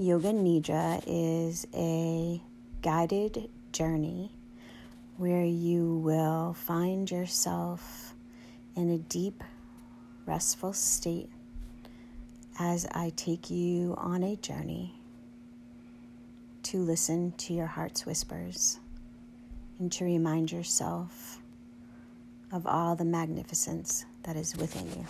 Yoga Nidra is a guided journey where you will find yourself in a deep, restful state as I take you on a journey to listen to your heart's whispers and to remind yourself of all the magnificence that is within you.